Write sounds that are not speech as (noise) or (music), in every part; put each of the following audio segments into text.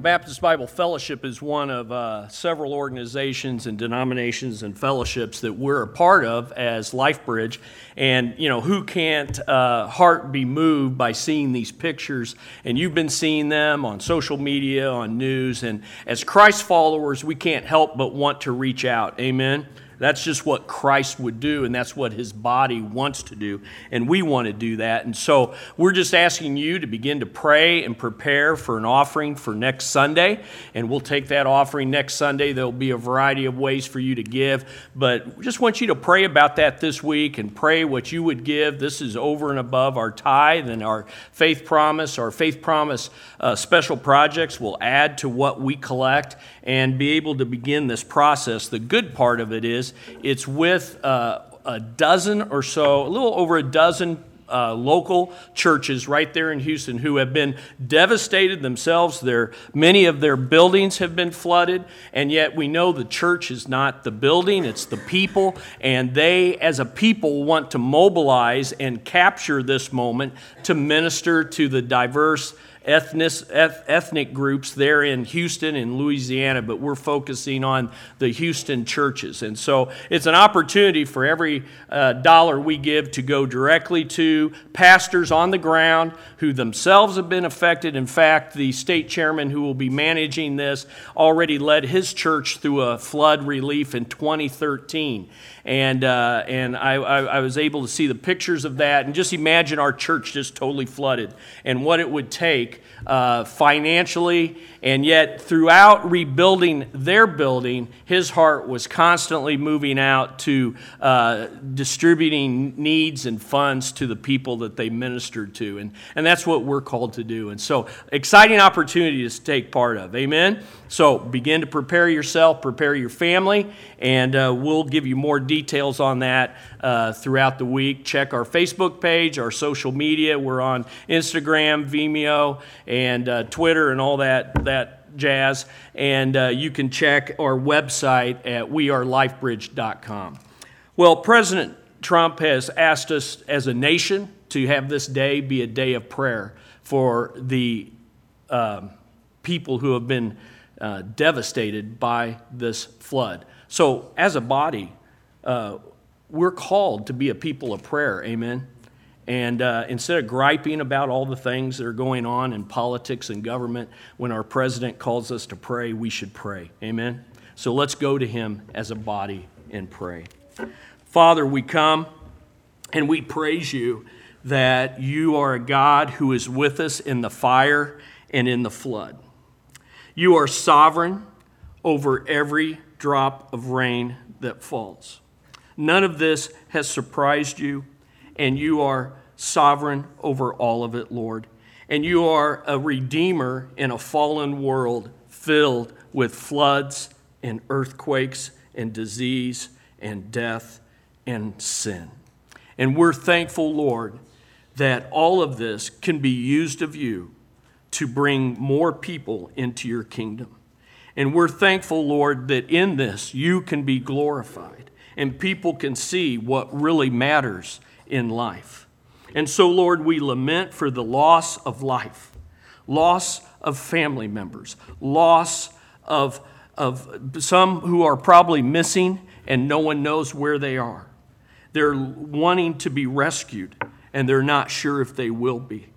Baptist Bible Fellowship is one of uh, several organizations and denominations and fellowships that we're a part of as LifeBridge. And, you know, who can't uh, heart be moved by seeing these pictures? And you've been seeing them on social media, on news. And as Christ followers, we can't help but want to reach out. Amen. That's just what Christ would do, and that's what his body wants to do. And we want to do that. And so we're just asking you to begin to pray and prepare for an offering for next Sunday. And we'll take that offering next Sunday. There'll be a variety of ways for you to give. But just want you to pray about that this week and pray what you would give. This is over and above our tithe and our faith promise. Our faith promise uh, special projects will add to what we collect and be able to begin this process. The good part of it is it's with uh, a dozen or so, a little over a dozen uh, local churches right there in Houston who have been devastated themselves. Their, many of their buildings have been flooded, and yet we know the church is not the building, it's the people. And they, as a people, want to mobilize and capture this moment to minister to the diverse ethnic, ethnic groups there in Houston and Louisiana, but we're focusing on the Houston churches. And so it's an opportunity for every uh, dollar we give to go directly to pastors on the ground who themselves have been affected. In fact, the state chairman who will be managing this already led his church through a flood relief in 2013 and uh, and I, I, I, was able to see the pictures of that and just imagine our church just totally flooded and what it would take uh, financially and yet throughout rebuilding their building his heart was constantly moving out to uh, distributing needs and funds to the people that they ministered to and, and that's what we're called to do and so exciting opportunity to take part of amen so begin to prepare yourself prepare your family and uh, we'll give you more details on that uh, throughout the week. Check our Facebook page, our social media. We're on Instagram, Vimeo, and uh, Twitter, and all that that jazz. And uh, you can check our website at wearelifebridge.com. Well, President Trump has asked us as a nation to have this day be a day of prayer for the um, people who have been uh, devastated by this flood. So, as a body, uh, we're called to be a people of prayer. Amen. And uh, instead of griping about all the things that are going on in politics and government, when our president calls us to pray, we should pray. Amen. So let's go to him as a body and pray. Father, we come and we praise you that you are a God who is with us in the fire and in the flood. You are sovereign over every drop of rain that falls. None of this has surprised you, and you are sovereign over all of it, Lord. And you are a redeemer in a fallen world filled with floods and earthquakes and disease and death and sin. And we're thankful, Lord, that all of this can be used of you to bring more people into your kingdom. And we're thankful, Lord, that in this you can be glorified and people can see what really matters in life. And so, Lord, we lament for the loss of life, loss of family members, loss of, of some who are probably missing and no one knows where they are. They're wanting to be rescued and they're not sure if they will be.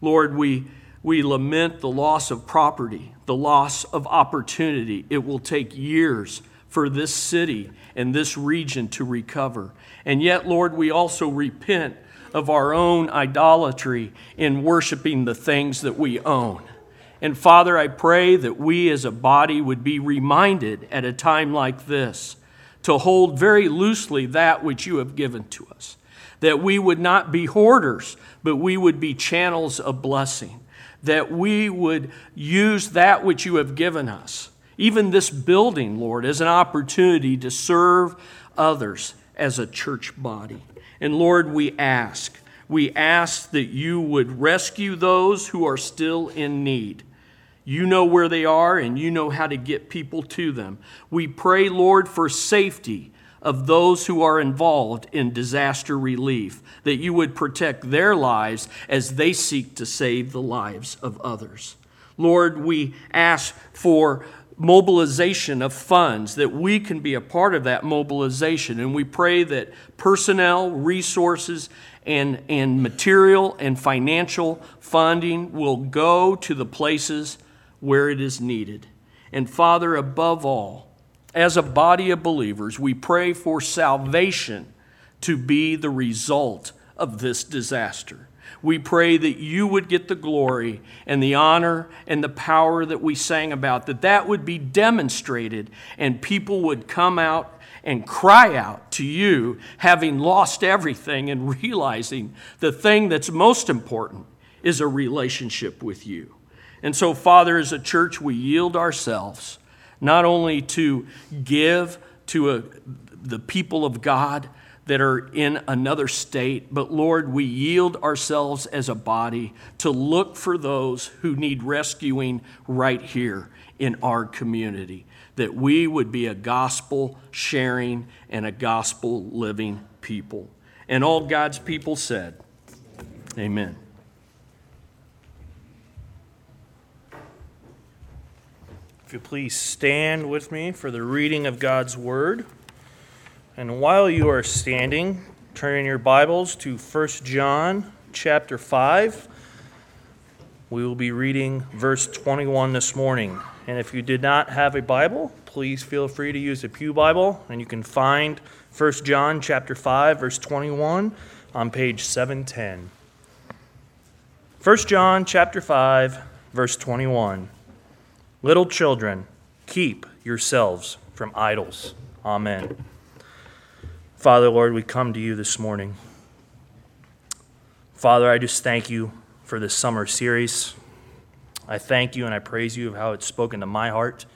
Lord, we we lament the loss of property, the loss of opportunity. It will take years for this city and this region to recover. And yet, Lord, we also repent of our own idolatry in worshiping the things that we own. And Father, I pray that we as a body would be reminded at a time like this to hold very loosely that which you have given to us. That we would not be hoarders, but we would be channels of blessing that we would use that which you have given us, even this building, Lord, as an opportunity to serve others as a church body. And Lord, we ask, we ask that you would rescue those who are still in need. You know where they are and you know how to get people to them. We pray, Lord, for safety of those who are involved in disaster relief, that you would protect their lives as they seek to save the lives of others. Lord, we ask for mobilization of funds, that we can be a part of that mobilization. And we pray that personnel, resources, and, and material and financial funding will go to the places where it is needed. And Father, above all, as a body of believers, we pray for salvation to be the result of this disaster. We pray that you would get the glory and the honor and the power that we sang about, that that would be demonstrated and people would come out and cry out to you, having lost everything and (laughs) realizing the thing that's most important is a relationship with you. And so, Father, as a church, we yield ourselves not only to give to a, the people of God that are in another state, but Lord, we yield ourselves as a body to look for those who need rescuing right here in our community, that we would be a gospel sharing and a gospel living people. And all God's people said, Amen. If you please stand with me for the reading of God's Word. And while you are standing, turn in your Bibles to 1 John chapter 5. We will be reading verse 21 this morning. And if you did not have a Bible, please feel free to use a Pew Bible, and you can find 1 John chapter 5 verse 21 on page 710. 1 John chapter 5 verse 21. Little children, keep yourselves from idols. Amen. Father, Lord, we come to you this morning. Father, I just thank you for this summer series. I thank you and I praise you of how it's spoken to my heart.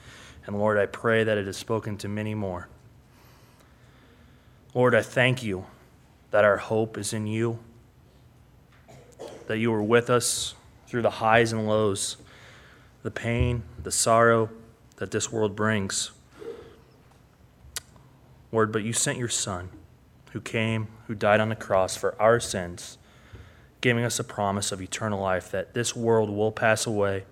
And Lord, I pray that it has spoken to many more. Lord, I thank you that our hope is in you, that you are with us through the highs and lows the pain, the sorrow that this world brings. Lord, but you sent your Son who came, who died on the cross for our sins, giving us a promise of eternal life that this world will pass away.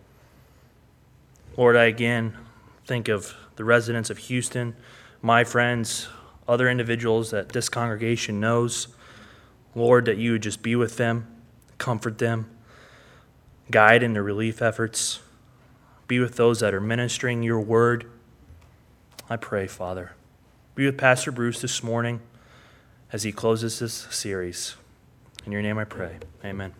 Lord, I again think of the residents of Houston, my friends, other individuals that this congregation knows. Lord, that you would just be with them, comfort them, guide in their relief efforts. Be with those that are ministering your word. I pray, Father. Be with Pastor Bruce this morning as he closes this series. In your name I pray. Amen.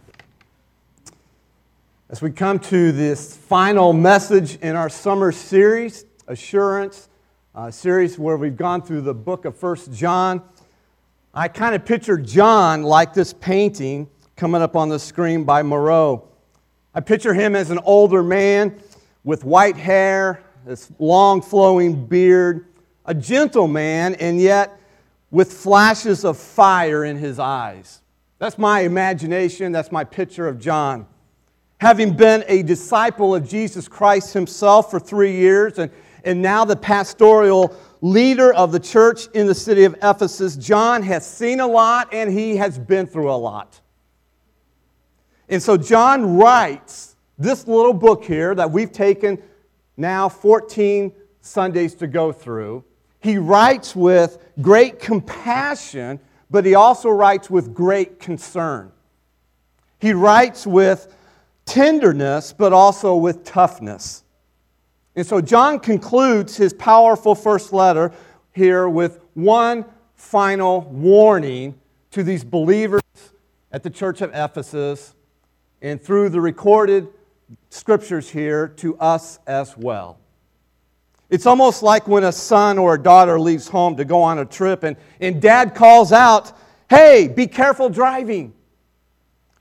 As we come to this final message in our summer series, Assurance, a series where we've gone through the book of First John, I kind of picture John like this painting coming up on the screen by Moreau. I picture him as an older man with white hair, this long flowing beard, a gentle man, and yet with flashes of fire in his eyes. That's my imagination, that's my picture of John. Having been a disciple of Jesus Christ himself for three years and, and now the pastoral leader of the church in the city of Ephesus, John has seen a lot and he has been through a lot. And so John writes this little book here that we've taken now 14 Sundays to go through, he writes with great compassion, but he also writes with great concern. He writes with tenderness, but also with toughness. And so John concludes his powerful first letter here with one final warning to these believers at the church of Ephesus and through the recorded scriptures here to us as well. It's almost like when a son or a daughter leaves home to go on a trip and, and dad calls out, Hey, be careful driving.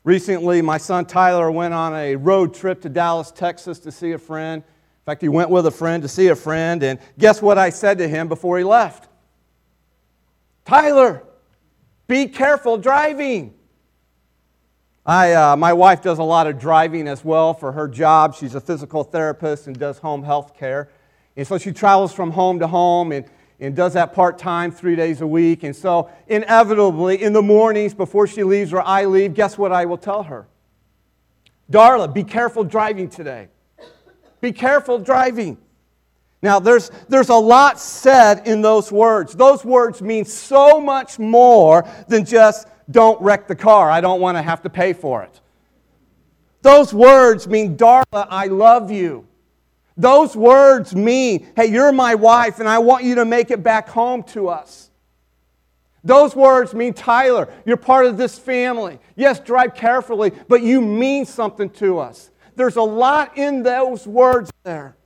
Recently, my son Tyler went on a road trip to Dallas, Texas to see a friend. In fact, he went with a friend to see a friend, and guess what I said to him before he left? Tyler, be careful driving. I, uh, my wife does a lot of driving as well for her job. She's a physical therapist and does home health care. And so she travels from home to home and, and does that part time three days a week. And so, inevitably, in the mornings before she leaves or I leave, guess what I will tell her? Darla, be careful driving today. Be careful driving. Now, there's, there's a lot said in those words. Those words mean so much more than just don't wreck the car. I don't want to have to pay for it. Those words mean, Darla, I love you. Those words mean, hey, you're my wife and I want you to make it back home to us. Those words mean, Tyler, you're part of this family. Yes, drive carefully, but you mean something to us. There's a lot in those words there.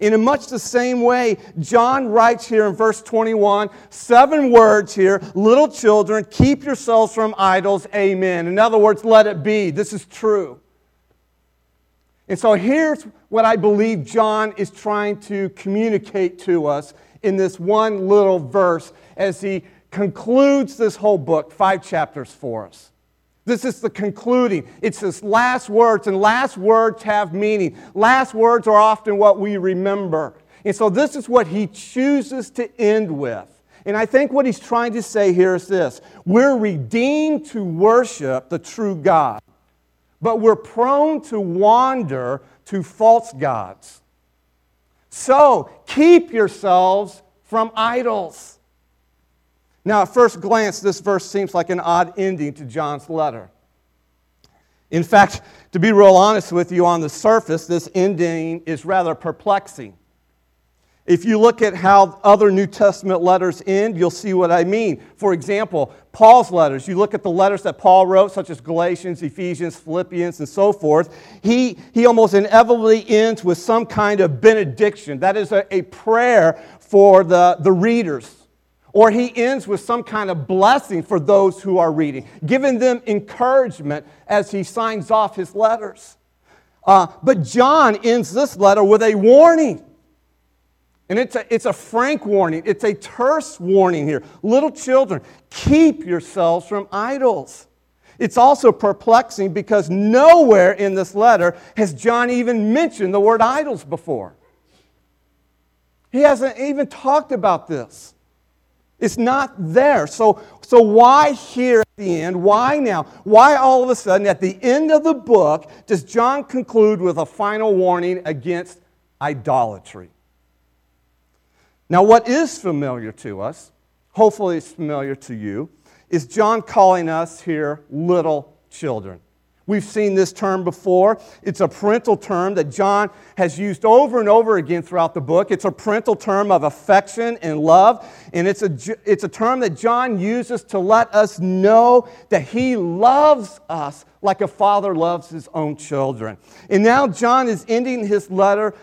In much the same way, John writes here in verse 21, seven words here little children, keep yourselves from idols, amen. In other words, let it be. This is true. And so here's what I believe John is trying to communicate to us in this one little verse as he concludes this whole book, five chapters for us. This is the concluding. It's his last words, and last words have meaning. Last words are often what we remember. And so this is what he chooses to end with. And I think what he's trying to say here is this We're redeemed to worship the true God but we're prone to wander to false gods. So keep yourselves from idols. Now, at first glance, this verse seems like an odd ending to John's letter. In fact, to be real honest with you, on the surface, this ending is rather perplexing. If you look at how other New Testament letters end, you'll see what I mean. For example, Paul's letters, you look at the letters that Paul wrote, such as Galatians, Ephesians, Philippians, and so forth, he, he almost inevitably ends with some kind of benediction. That is a, a prayer for the, the readers. Or he ends with some kind of blessing for those who are reading, giving them encouragement as he signs off his letters. Uh, but John ends this letter with a warning. And it's a, it's a frank warning, it's a terse warning here. Little children, keep yourselves from idols. It's also perplexing because nowhere in this letter has John even mentioned the word idols before. He hasn't even talked about this. It's not there. So, so why here at the end? Why now? Why all of a sudden at the end of the book does John conclude with a final warning against idolatry? Now, what is familiar to us, hopefully it's familiar to you, is John calling us here little children. We've seen this term before. It's a parental term that John has used over and over again throughout the book. It's a parental term of affection and love, and it's a, it's a term that John uses to let us know that he loves us like a father loves his own children. And now John is ending his letter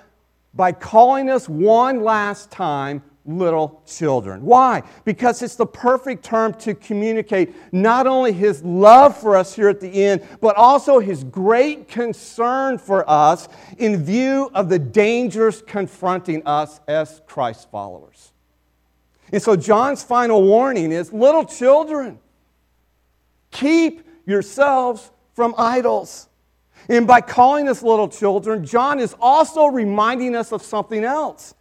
by calling us one last time little children. Why? Because it's the perfect term to communicate not only his love for us here at the end, but also his great concern for us in view of the dangers confronting us as Christ followers. And so John's final warning is little children, keep yourselves from idols. And by calling us little children, John is also reminding us of something else.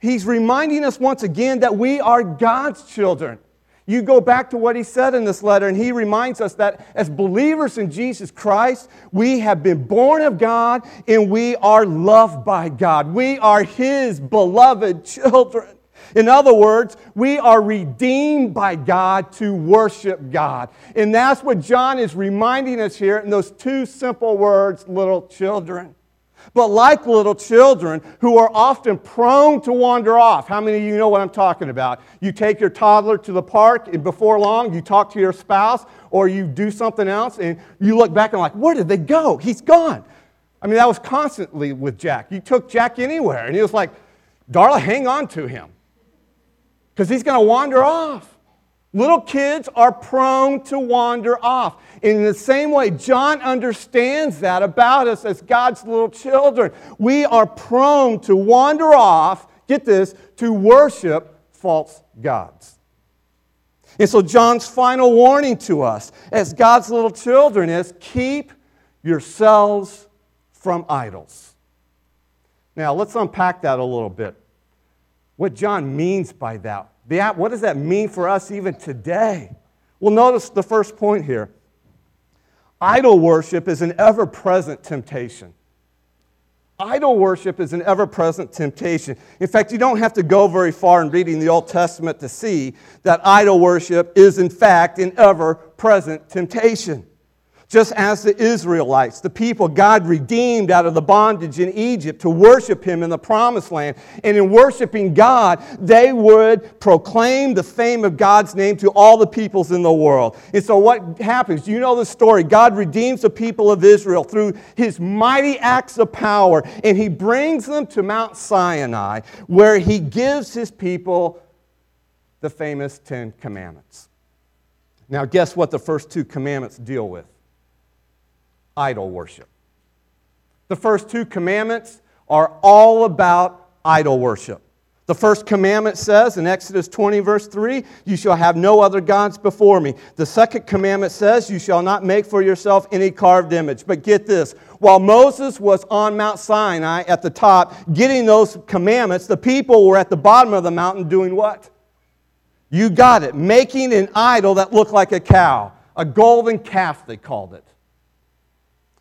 He's reminding us once again that we are God's children. You go back to what he said in this letter, and he reminds us that as believers in Jesus Christ, we have been born of God and we are loved by God. We are his beloved (laughs) children. In other words, we are redeemed by God to worship God. And that's what John is reminding us here in those two simple words, little children. But like little children who are often prone to wander off, how many of you know what I'm talking about? You take your toddler to the park, and before long, you talk to your spouse, or you do something else, and you look back and like, where did they go? He's gone. I mean, that was constantly with Jack. You took Jack anywhere, and he was like, Darla, hang on to him because he's going to wander off. Little kids are prone to wander off. In the same way, John understands that about us as God's little children. We are prone to wander off, get this, to worship false gods. And so, John's final warning to us as God's little children is keep yourselves from idols. Now, let's unpack that a little bit what John means by that. What does that mean for us even today? Well, notice the first point here idol worship is an ever present temptation. Idol worship is an ever present temptation. In fact, you don't have to go very far in reading the Old Testament to see that idol worship is, in fact, an ever present temptation just as the Israelites, the people God redeemed out of the bondage in Egypt to worship Him in the promised land. And in worshiping God, they would proclaim the fame of God's name to all the peoples in the world. And so, what happens? You know the story. God redeems the people of Israel through His mighty acts of power, and He brings them to Mount Sinai, where He gives His people the famous Ten Commandments. Now, guess what the first two commandments deal with? Idol worship. The first two commandments are all about idol worship. The first commandment says in Exodus 20, verse 3, You shall have no other gods before me. The second commandment says, You shall not make for yourself any carved image. But get this while Moses was on Mount Sinai at the top getting those commandments, the people were at the bottom of the mountain doing what? You got it, making an idol that looked like a cow, a golden calf, they called it.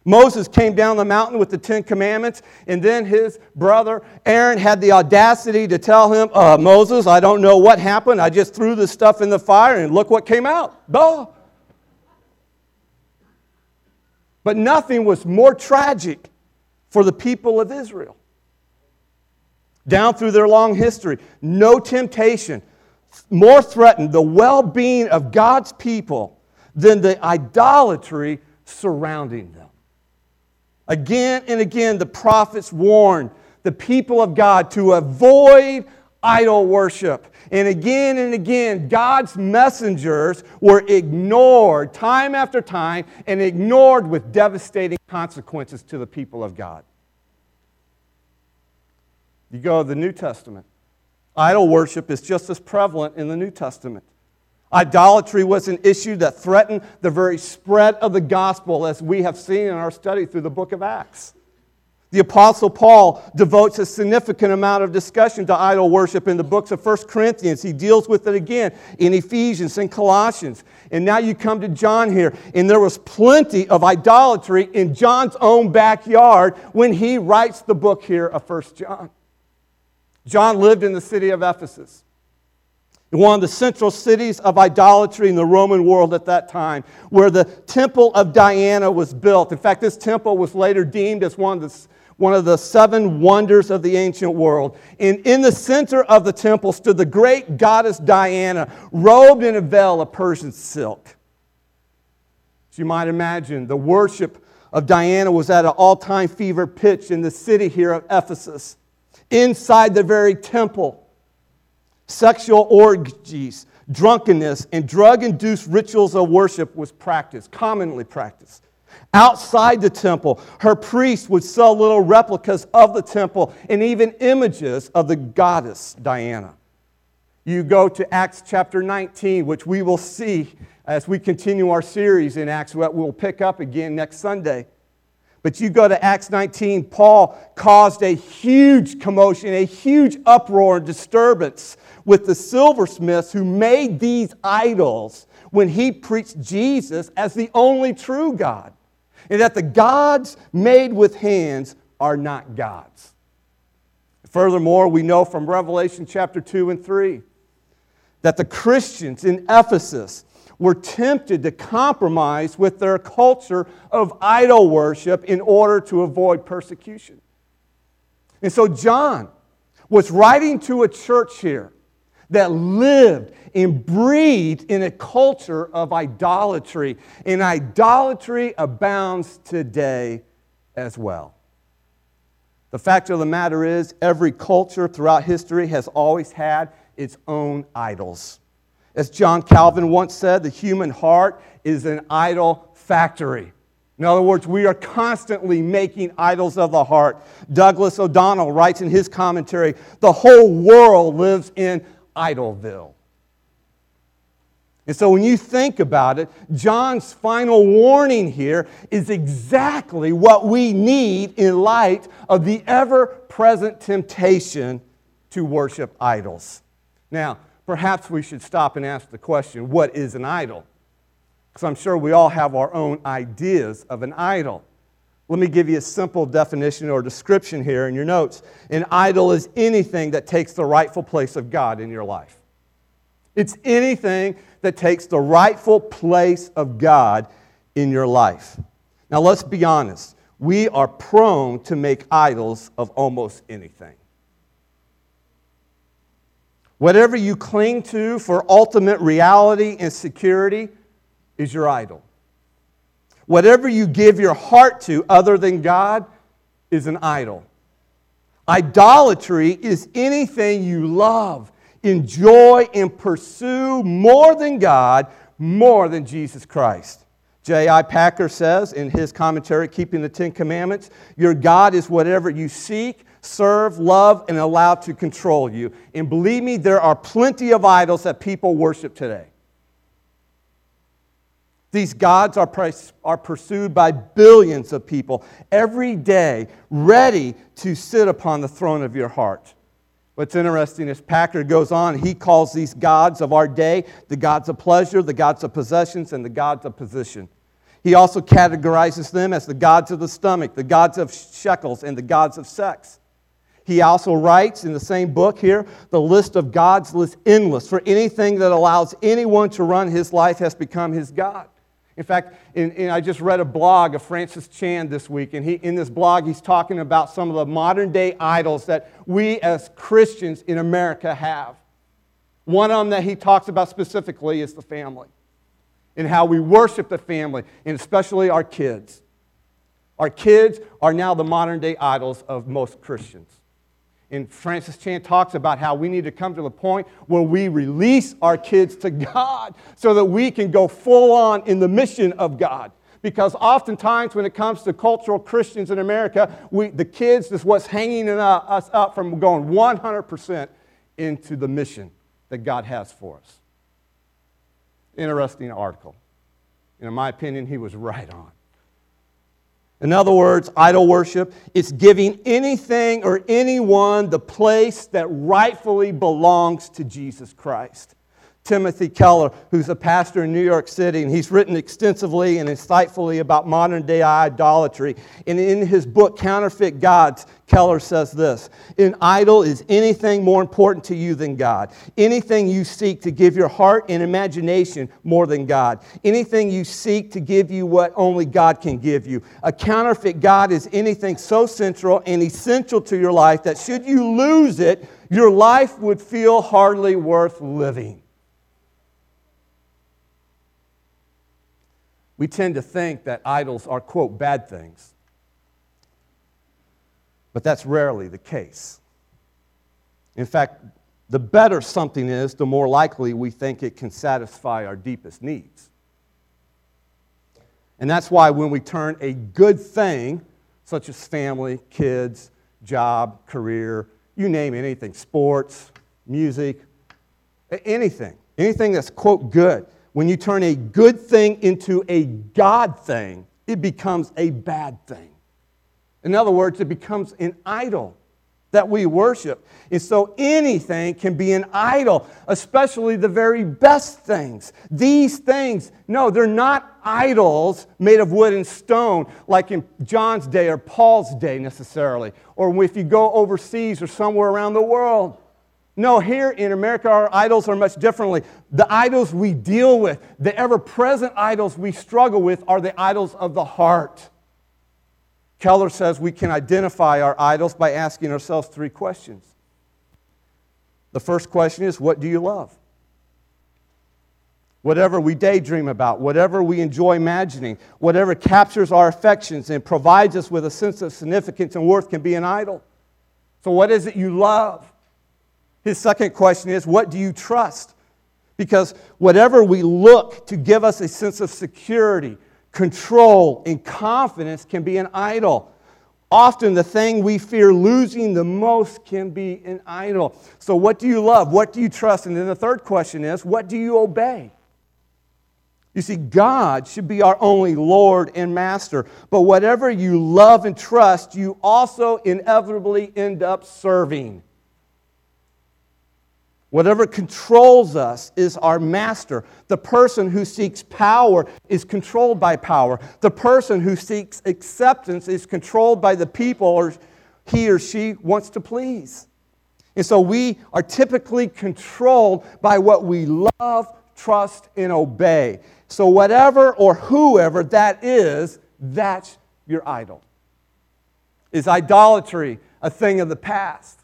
Moses came down the mountain with the Ten Commandments, and then his brother Aaron had the audacity to tell him, uh, Moses, I don't know what happened. I just threw this stuff in the fire, and look what came out. But nothing was more tragic for the people of Israel. Down through their long history, no temptation more threatened the well being of God's people than the idolatry surrounding them. Again and again, the prophets warned the people of God to avoid idol worship. And again and again, God's messengers were ignored time after time and ignored with devastating consequences to the people of God. You go to the New Testament. Idol worship is just as prevalent in the New Testament. Idolatry was an issue that threatened the very spread of the gospel, as we have seen in our study through the book of Acts. The Apostle Paul devotes a significant amount of discussion to idol worship in the books of 1 Corinthians. He deals with it again in Ephesians and Colossians. And now you come to John here, and there was plenty of idolatry in John's own backyard when he writes the book here of 1 John. John lived in the city of Ephesus one of the central cities of idolatry in the Roman world at that time, where the Temple of Diana was built. In fact, this temple was later deemed as one of the, one of the seven wonders of the ancient world. And in the center of the temple stood the great goddess Diana, robed in a veil of Persian silk. As you might imagine, the worship of Diana was at an all time fever pitch in the city here of Ephesus. Inside the very temple, Sexual orgies, drunkenness, and drug induced rituals of worship was practiced, commonly practiced. Outside the temple, her priests would sell little replicas of the temple and even images of the goddess Diana. You go to Acts chapter 19, which we will see as we continue our series in Acts, what we'll pick up again next Sunday. But you go to Acts 19, Paul caused a huge commotion, a huge uproar and disturbance with the silversmiths who made these idols when he preached Jesus as the only true God. And that the gods made with hands are not gods. Furthermore, we know from Revelation chapter 2 and 3 that the Christians in Ephesus were tempted to compromise with their culture of idol worship in order to avoid persecution. And so John was writing to a church here that lived and breathed in a culture of idolatry. And idolatry abounds today as well. The fact of the matter is, every culture throughout history has always had its own idols. As John Calvin once said, the human heart is an idol factory. In other words, we are constantly making idols of the heart. Douglas O'Donnell writes in his commentary the whole world lives in Idolville. And so when you think about it, John's final warning here is exactly what we need in light of the ever present temptation to worship idols. Now, perhaps we should stop and ask the question what is an idol? Because I'm sure we all have our own ideas of an idol. Let me give you a simple definition or description here in your notes. An idol is anything that takes the rightful place of God in your life. It's anything that takes the rightful place of God in your life. Now, let's be honest. We are prone to make idols of almost anything. Whatever you cling to for ultimate reality and security is your idol. Whatever you give your heart to other than God is an idol. Idolatry is anything you love, enjoy, and pursue more than God, more than Jesus Christ. J.I. Packer says in his commentary, Keeping the Ten Commandments, your God is whatever you seek, serve, love, and allow to control you. And believe me, there are plenty of idols that people worship today. These gods are, are pursued by billions of people every day, ready to sit upon the throne of your heart. What's interesting is Packer goes on, he calls these gods of our day the gods of pleasure, the gods of possessions, and the gods of position. He also categorizes them as the gods of the stomach, the gods of shekels, and the gods of sex. He also writes in the same book here the list of gods is endless. For anything that allows anyone to run his life has become his God. In fact, in, in, I just read a blog of Francis Chan this week, and he, in this blog, he's talking about some of the modern day idols that we as Christians in America have. One of them that he talks about specifically is the family and how we worship the family, and especially our kids. Our kids are now the modern day idols of most Christians. And Francis Chan talks about how we need to come to the point where we release our kids to God so that we can go full on in the mission of God. Because oftentimes, when it comes to cultural Christians in America, we, the kids is what's hanging uh, us up from going 100% into the mission that God has for us. Interesting article. And in my opinion, he was right on. In other words, idol worship is giving anything or anyone the place that rightfully belongs to Jesus Christ. Timothy Keller, who's a pastor in New York City, and he's written extensively and insightfully about modern day idolatry. And in his book, Counterfeit Gods, Keller says this An idol is anything more important to you than God, anything you seek to give your heart and imagination more than God, anything you seek to give you what only God can give you. A counterfeit God is anything so central and essential to your life that should you lose it, your life would feel hardly worth living. We tend to think that idols are, quote, bad things. But that's rarely the case. In fact, the better something is, the more likely we think it can satisfy our deepest needs. And that's why when we turn a good thing, such as family, kids, job, career, you name anything, sports, music, anything, anything that's, quote, good, when you turn a good thing into a God thing, it becomes a bad thing. In other words, it becomes an idol that we worship. And so anything can be an idol, especially the very best things. These things, no, they're not idols made of wood and stone like in John's day or Paul's day necessarily, or if you go overseas or somewhere around the world. No, here in America, our idols are much differently. The idols we deal with, the ever present idols we struggle with, are the idols of the heart. Keller says we can identify our idols by asking ourselves three questions. The first question is What do you love? Whatever we daydream about, whatever we enjoy imagining, whatever captures our affections and provides us with a sense of significance and worth can be an idol. So, what is it you love? His second question is, What do you trust? Because whatever we look to give us a sense of security, control, and confidence can be an idol. Often, the thing we fear losing the most can be an idol. So, what do you love? What do you trust? And then the third question is, What do you obey? You see, God should be our only Lord and Master. But whatever you love and trust, you also inevitably end up serving. Whatever controls us is our master. The person who seeks power is controlled by power. The person who seeks acceptance is controlled by the people or he or she wants to please. And so we are typically controlled by what we love, trust, and obey. So, whatever or whoever that is, that's your idol. Is idolatry a thing of the past?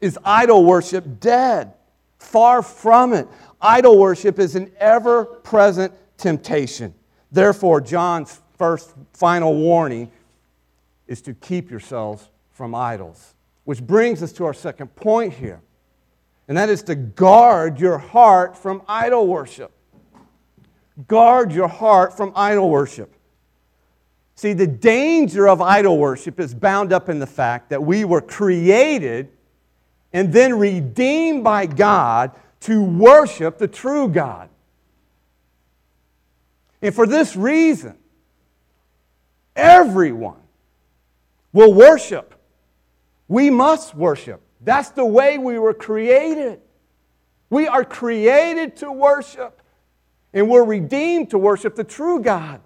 Is idol worship dead? Far from it. Idol worship is an ever present temptation. Therefore, John's first final warning is to keep yourselves from idols. Which brings us to our second point here, and that is to guard your heart from idol worship. Guard your heart from idol worship. See, the danger of idol worship is bound up in the fact that we were created and then redeemed by God to worship the true God. And for this reason, everyone will worship. We must worship. That's the way we were created. We are created to worship, and we're redeemed to worship the true God.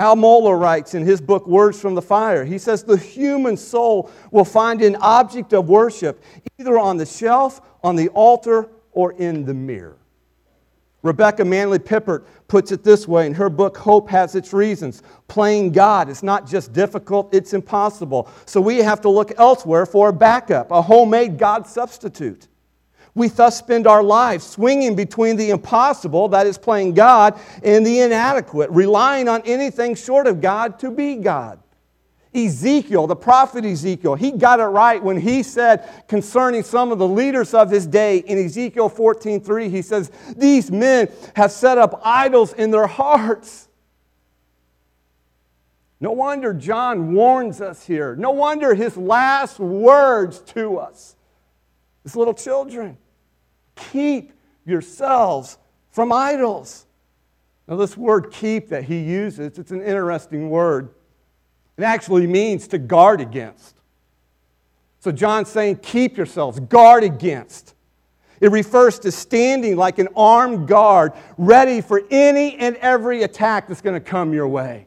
Al Mohler writes in his book, Words from the Fire, he says, The human soul will find an object of worship either on the shelf, on the altar, or in the mirror. Rebecca Manley Pippert puts it this way in her book, Hope Has Its Reasons. Playing God is not just difficult, it's impossible. So we have to look elsewhere for a backup, a homemade God substitute. We thus spend our lives swinging between the impossible, that is playing God, and the inadequate, relying on anything short of God to be God. Ezekiel, the prophet Ezekiel, he got it right when he said concerning some of the leaders of his day in Ezekiel 14:3, he says, These men have set up idols in their hearts. No wonder John warns us here. No wonder his last words to us as little children keep yourselves from idols. Now, this word keep that he uses, it's an interesting word. It actually means to guard against. So John's saying, keep yourselves, guard against. It refers to standing like an armed guard, ready for any and every attack that's going to come your way.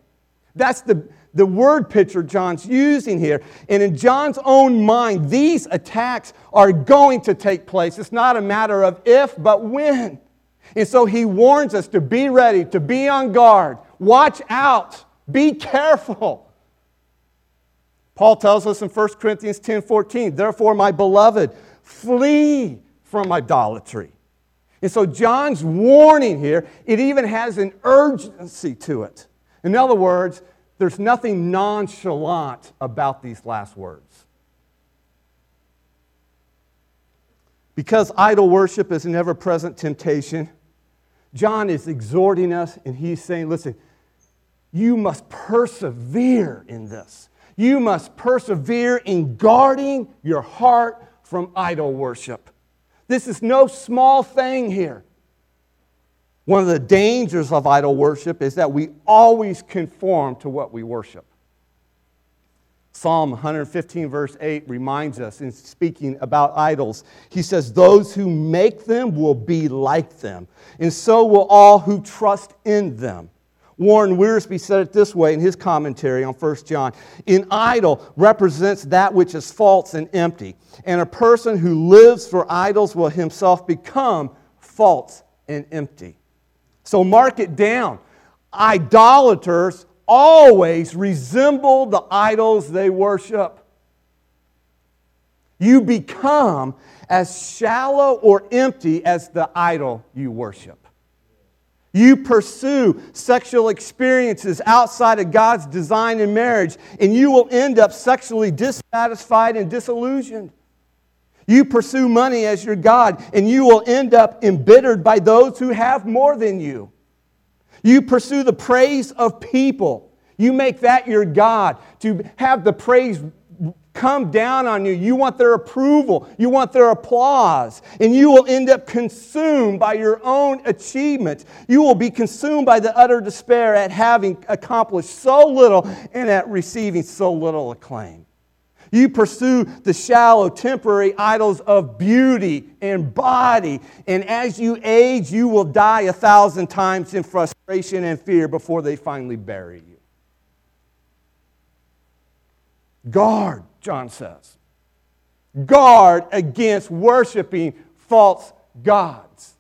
That's the, the word picture John's using here. And in John's own mind, these attacks are going to take place. It's not a matter of if, but when. And so he warns us to be ready, to be on guard, watch out, be careful. Paul tells us in 1 Corinthians 10 14, therefore, my beloved, flee from idolatry. And so John's warning here, it even has an urgency to it. In other words, there's nothing nonchalant about these last words. Because idol worship is an ever present temptation, John is exhorting us and he's saying, listen, you must persevere in this. You must persevere in guarding your heart from idol worship. This is no small thing here. One of the dangers of idol worship is that we always conform to what we worship. Psalm 115, verse 8, reminds us in speaking about idols. He says, Those who make them will be like them, and so will all who trust in them. Warren Wiersbe said it this way in his commentary on 1 John An idol represents that which is false and empty, and a person who lives for idols will himself become false and empty. So mark it down. Idolaters always resemble the idols they worship. You become as shallow or empty as the idol you worship. You pursue sexual experiences outside of God's design in marriage, and you will end up sexually dissatisfied and disillusioned. You pursue money as your God, and you will end up embittered by those who have more than you. You pursue the praise of people. You make that your God, to have the praise come down on you. You want their approval, you want their applause, and you will end up consumed by your own achievements. You will be consumed by the utter despair at having accomplished so little and at receiving so little acclaim. You pursue the shallow, temporary idols of beauty and body. And as you age, you will die a thousand times in frustration and fear before they finally bury you. Guard, John says. Guard against worshiping false gods.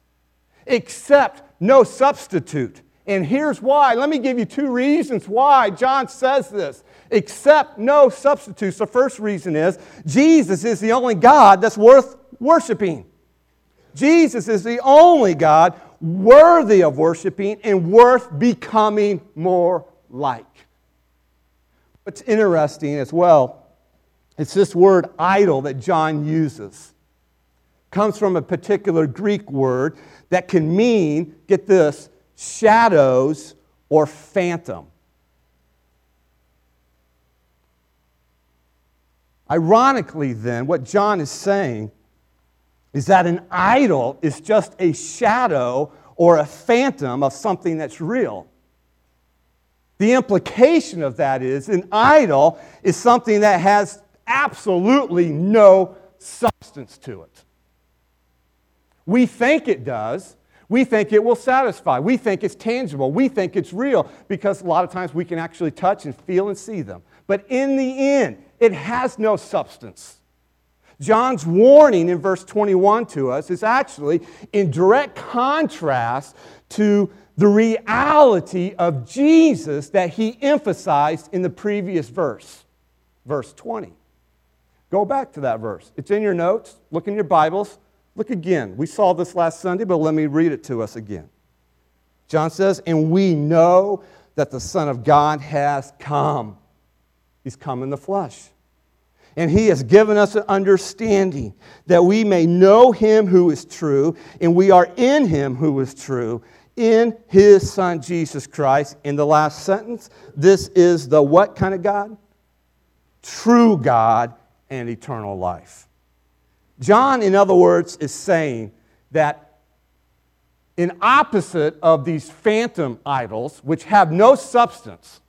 Accept no substitute. And here's why. Let me give you two reasons why John says this. Accept no substitutes. The first reason is Jesus is the only God that's worth worshiping. Jesus is the only God worthy of worshiping and worth becoming more like. What's interesting as well, it's this word idol that John uses. Comes from a particular Greek word that can mean, get this, shadows or phantom. Ironically, then, what John is saying is that an idol is just a shadow or a phantom of something that's real. The implication of that is an idol is something that has absolutely no substance to it. We think it does. We think it will satisfy. We think it's tangible. We think it's real because a lot of times we can actually touch and feel and see them. But in the end, it has no substance. John's warning in verse 21 to us is actually in direct contrast to the reality of Jesus that he emphasized in the previous verse, verse 20. Go back to that verse. It's in your notes. Look in your Bibles. Look again. We saw this last Sunday, but let me read it to us again. John says, And we know that the Son of God has come. He's come in the flesh. And he has given us an understanding that we may know him who is true, and we are in him who is true, in his Son Jesus Christ. In the last sentence, this is the what kind of God? True God and eternal life. John, in other words, is saying that in opposite of these phantom idols, which have no substance,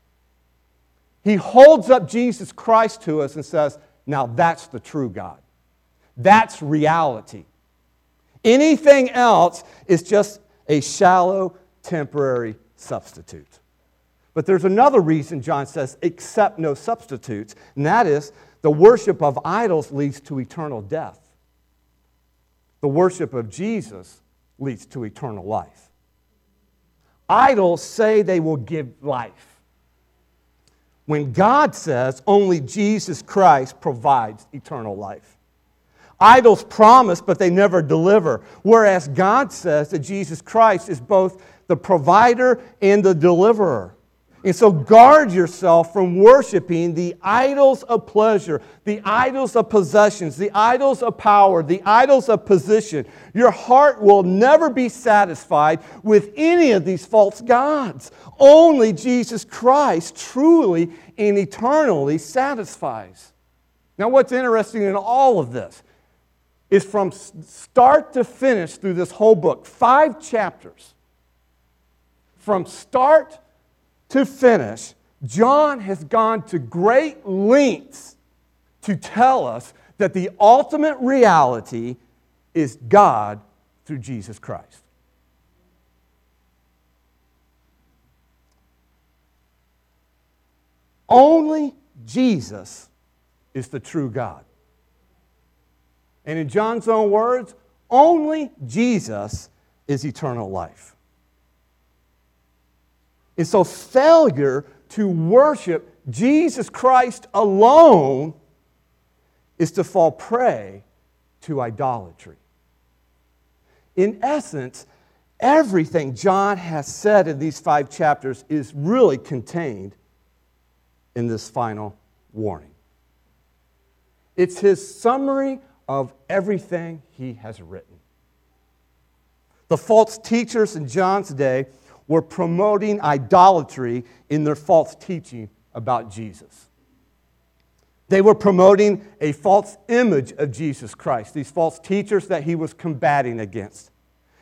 he holds up Jesus Christ to us and says, Now that's the true God. That's reality. Anything else is just a shallow, temporary substitute. But there's another reason John says, accept no substitutes, and that is the worship of idols leads to eternal death. The worship of Jesus leads to eternal life. Idols say they will give life. When God says only Jesus Christ provides eternal life. Idols promise, but they never deliver. Whereas God says that Jesus Christ is both the provider and the deliverer. And so guard yourself from worshiping the idols of pleasure, the idols of possessions, the idols of power, the idols of position. Your heart will never be satisfied with any of these false gods. Only Jesus Christ truly and eternally satisfies. Now, what's interesting in all of this is from start to finish through this whole book, five chapters, from start to finish, John has gone to great lengths to tell us that the ultimate reality is God through Jesus Christ. Only Jesus is the true God. And in John's own words, only Jesus is eternal life. And so, failure to worship Jesus Christ alone is to fall prey to idolatry. In essence, everything John has said in these five chapters is really contained in this final warning. It's his summary of everything he has written. The false teachers in John's day were promoting idolatry in their false teaching about Jesus. They were promoting a false image of Jesus Christ, these false teachers that he was combating against.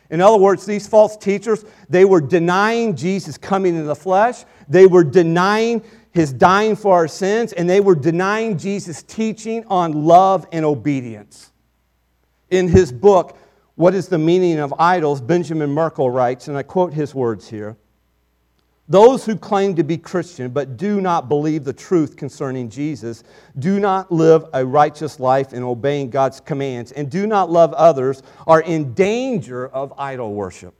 In other words, these false teachers, they were denying Jesus coming in the flesh. They were denying his dying for our sins, and they were denying Jesus' teaching on love and obedience. In his book, What is the Meaning of Idols? Benjamin Merkle writes, and I quote his words here Those who claim to be Christian but do not believe the truth concerning Jesus, do not live a righteous life in obeying God's commands, and do not love others, are in danger of idol worship.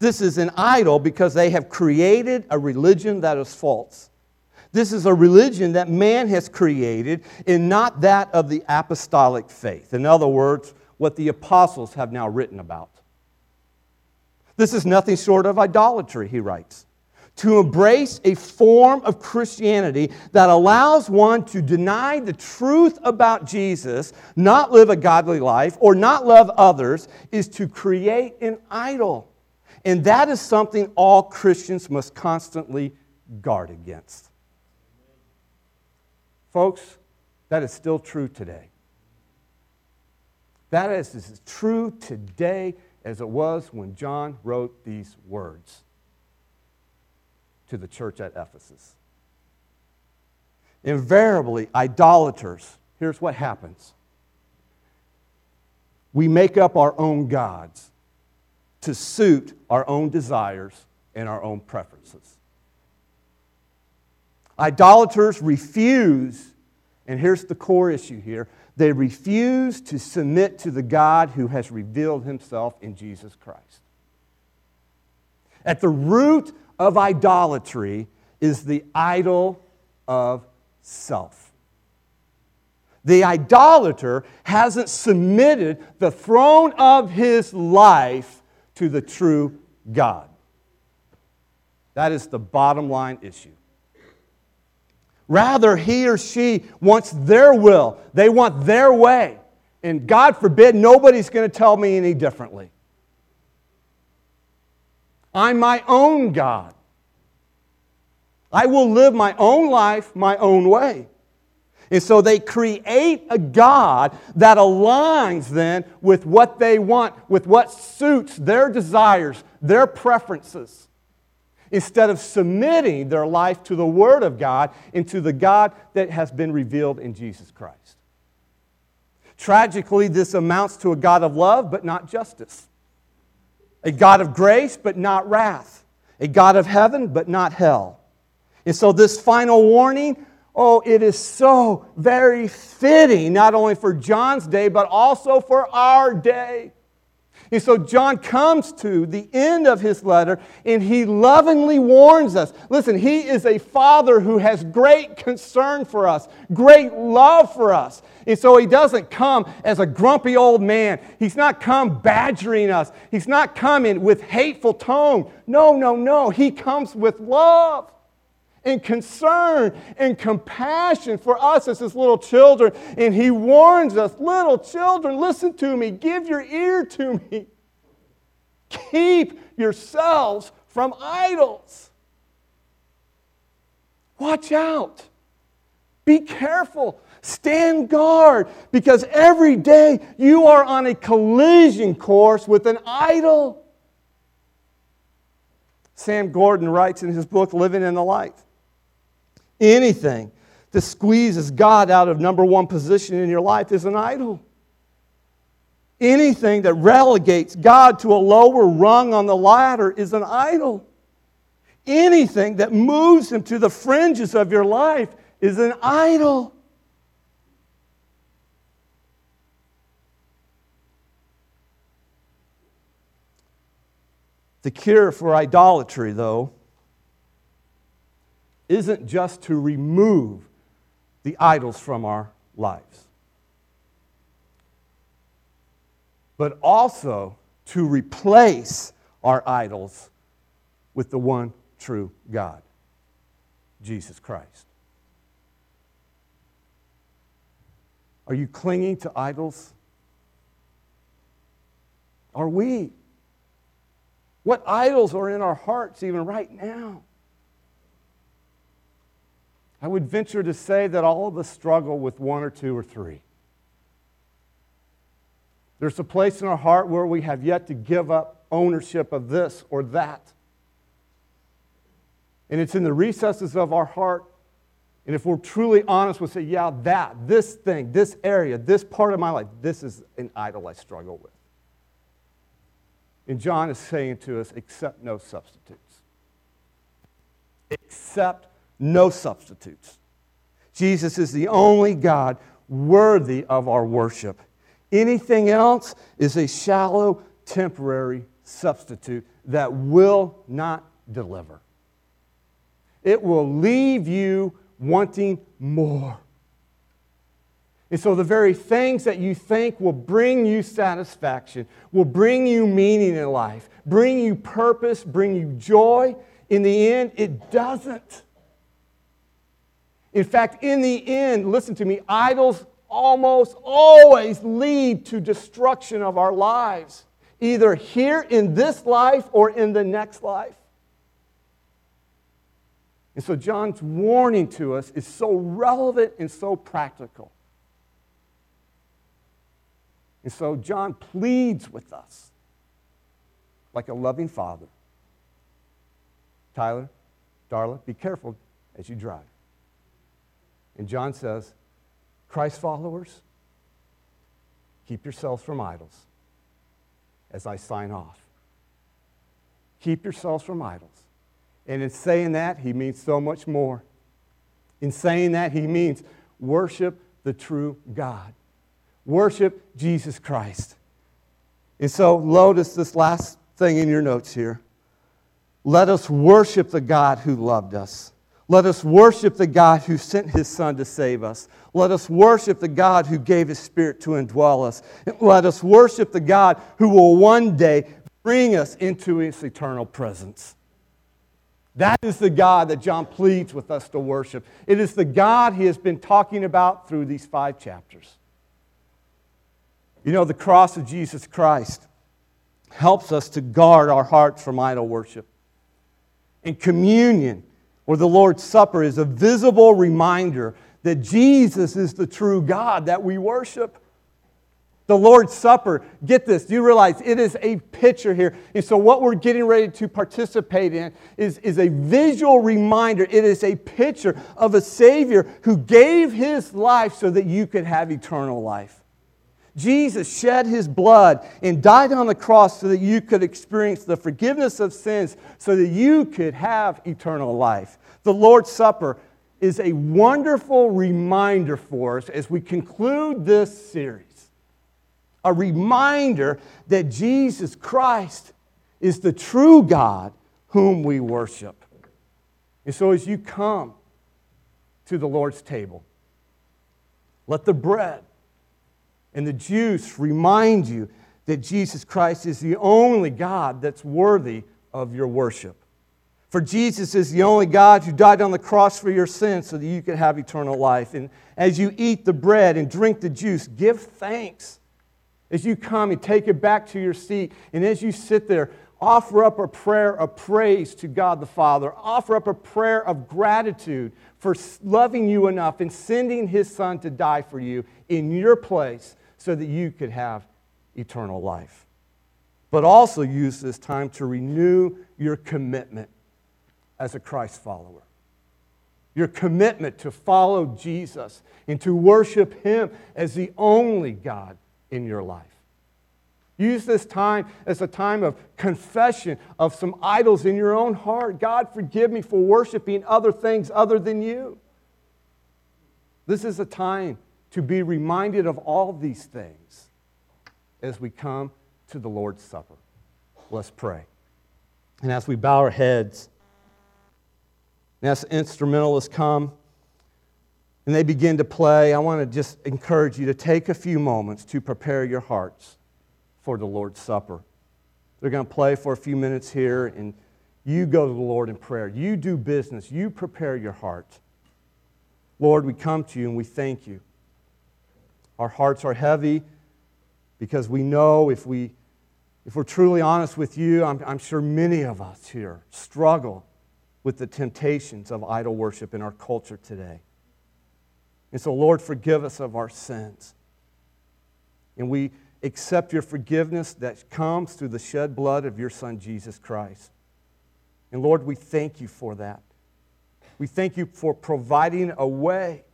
This is an idol because they have created a religion that is false. This is a religion that man has created and not that of the apostolic faith. In other words, what the apostles have now written about. This is nothing short of idolatry, he writes. To embrace a form of Christianity that allows one to deny the truth about Jesus, not live a godly life, or not love others, is to create an idol. And that is something all Christians must constantly guard against. Folks, that is still true today. That is as true today as it was when John wrote these words to the church at Ephesus. Invariably, idolaters, here's what happens we make up our own gods to suit our own desires and our own preferences. Idolaters refuse, and here's the core issue here they refuse to submit to the God who has revealed himself in Jesus Christ. At the root of idolatry is the idol of self. The idolater hasn't submitted the throne of his life to the true God. That is the bottom line issue. Rather, he or she wants their will, they want their way. And God forbid, nobody's going to tell me any differently. I'm my own God. I will live my own life my own way. And so they create a God that aligns then with what they want, with what suits their desires, their preferences, instead of submitting their life to the Word of God and to the God that has been revealed in Jesus Christ. Tragically, this amounts to a God of love, but not justice, a God of grace, but not wrath, a God of heaven, but not hell. And so, this final warning Oh, it is so very fitting, not only for John's day, but also for our day. And so John comes to the end of his letter and he lovingly warns us. Listen, he is a father who has great concern for us, great love for us. And so he doesn't come as a grumpy old man. He's not come badgering us. He's not coming with hateful tone. No, no, no. He comes with love and concern and compassion for us as his little children. And he warns us little children, listen to me, give your ear to me. Keep yourselves from idols. Watch out. Be careful. Stand guard because every day you are on a collision course with an idol. Sam Gordon writes in his book, Living in the Light anything that squeezes God out of number one position in your life is an idol. Anything that relegates God to a lower rung on the ladder is an idol. Anything that moves him to the fringes of your life is an idol. The cure for idolatry, though, isn't just to remove the idols from our lives, but also to replace our idols with the one true God, Jesus Christ. Are you clinging to idols? Are we? What idols are in our hearts even right now? I would venture to say that all of us struggle with one or two or three. There's a place in our heart where we have yet to give up ownership of this or that. and it's in the recesses of our heart. And if we're truly honest, we'll say, yeah, that, this thing, this area, this part of my life, this is an idol I struggle with. And John is saying to us, accept no substitutes. Accept no substitutes. Jesus is the only God worthy of our worship. Anything else is a shallow, temporary substitute that will not deliver. It will leave you wanting more. And so, the very things that you think will bring you satisfaction, will bring you meaning in life, bring you purpose, bring you joy, in the end, it doesn't. In fact, in the end, listen to me, idols almost always lead to destruction of our lives, either here in this life or in the next life. And so John's warning to us is so relevant and so practical. And so John pleads with us like a loving father. Tyler, Darla, be careful as you drive. And John says, Christ followers, keep yourselves from idols as I sign off. Keep yourselves from idols. And in saying that, he means so much more. In saying that, he means worship the true God, worship Jesus Christ. And so, notice this last thing in your notes here. Let us worship the God who loved us. Let us worship the God who sent his Son to save us. Let us worship the God who gave his Spirit to indwell us. Let us worship the God who will one day bring us into his eternal presence. That is the God that John pleads with us to worship. It is the God he has been talking about through these five chapters. You know, the cross of Jesus Christ helps us to guard our hearts from idol worship. And communion, or the Lord's Supper, is a visible reminder that Jesus is the true God that we worship. The Lord's Supper, get this, do you realize it is a picture here? And so, what we're getting ready to participate in is, is a visual reminder. It is a picture of a Savior who gave his life so that you could have eternal life. Jesus shed his blood and died on the cross so that you could experience the forgiveness of sins, so that you could have eternal life. The Lord's Supper is a wonderful reminder for us as we conclude this series. A reminder that Jesus Christ is the true God whom we worship. And so as you come to the Lord's table, let the bread and the juice remind you that Jesus Christ is the only God that's worthy of your worship. For Jesus is the only God who died on the cross for your sins so that you could have eternal life. And as you eat the bread and drink the juice, give thanks. As you come and take it back to your seat, and as you sit there, offer up a prayer of praise to God the Father. Offer up a prayer of gratitude for loving you enough and sending His Son to die for you in your place so that you could have eternal life. But also use this time to renew your commitment as a Christ follower. Your commitment to follow Jesus and to worship Him as the only God in your life. Use this time as a time of confession of some idols in your own heart. God, forgive me for worshiping other things other than you. This is a time to be reminded of all these things as we come to the Lord's Supper. Let's pray. And as we bow our heads, and as the instrumentalists come and they begin to play, I want to just encourage you to take a few moments to prepare your hearts for the Lord's Supper. They're going to play for a few minutes here, and you go to the Lord in prayer. You do business. You prepare your heart. Lord, we come to you and we thank you. Our hearts are heavy because we know if, we, if we're truly honest with you, I'm, I'm sure many of us here struggle with the temptations of idol worship in our culture today. And so, Lord, forgive us of our sins. And we accept your forgiveness that comes through the shed blood of your Son, Jesus Christ. And Lord, we thank you for that. We thank you for providing a way.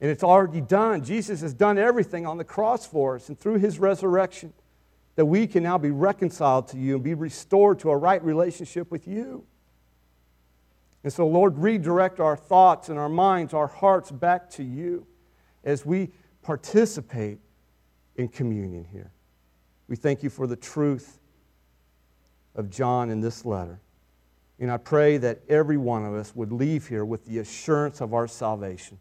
And it's already done. Jesus has done everything on the cross for us and through his resurrection that we can now be reconciled to you and be restored to a right relationship with you. And so, Lord, redirect our thoughts and our minds, our hearts back to you as we participate in communion here. We thank you for the truth of John in this letter. And I pray that every one of us would leave here with the assurance of our salvation.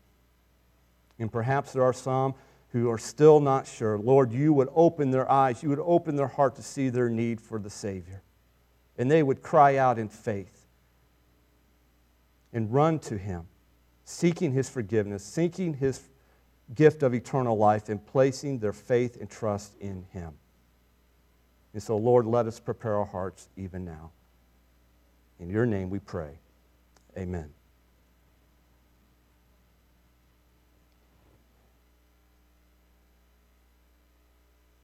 And perhaps there are some who are still not sure. Lord, you would open their eyes, you would open their heart to see their need for the Savior. And they would cry out in faith and run to Him, seeking His forgiveness, seeking His gift of eternal life, and placing their faith and trust in Him. And so, Lord, let us prepare our hearts even now. In your name we pray. Amen.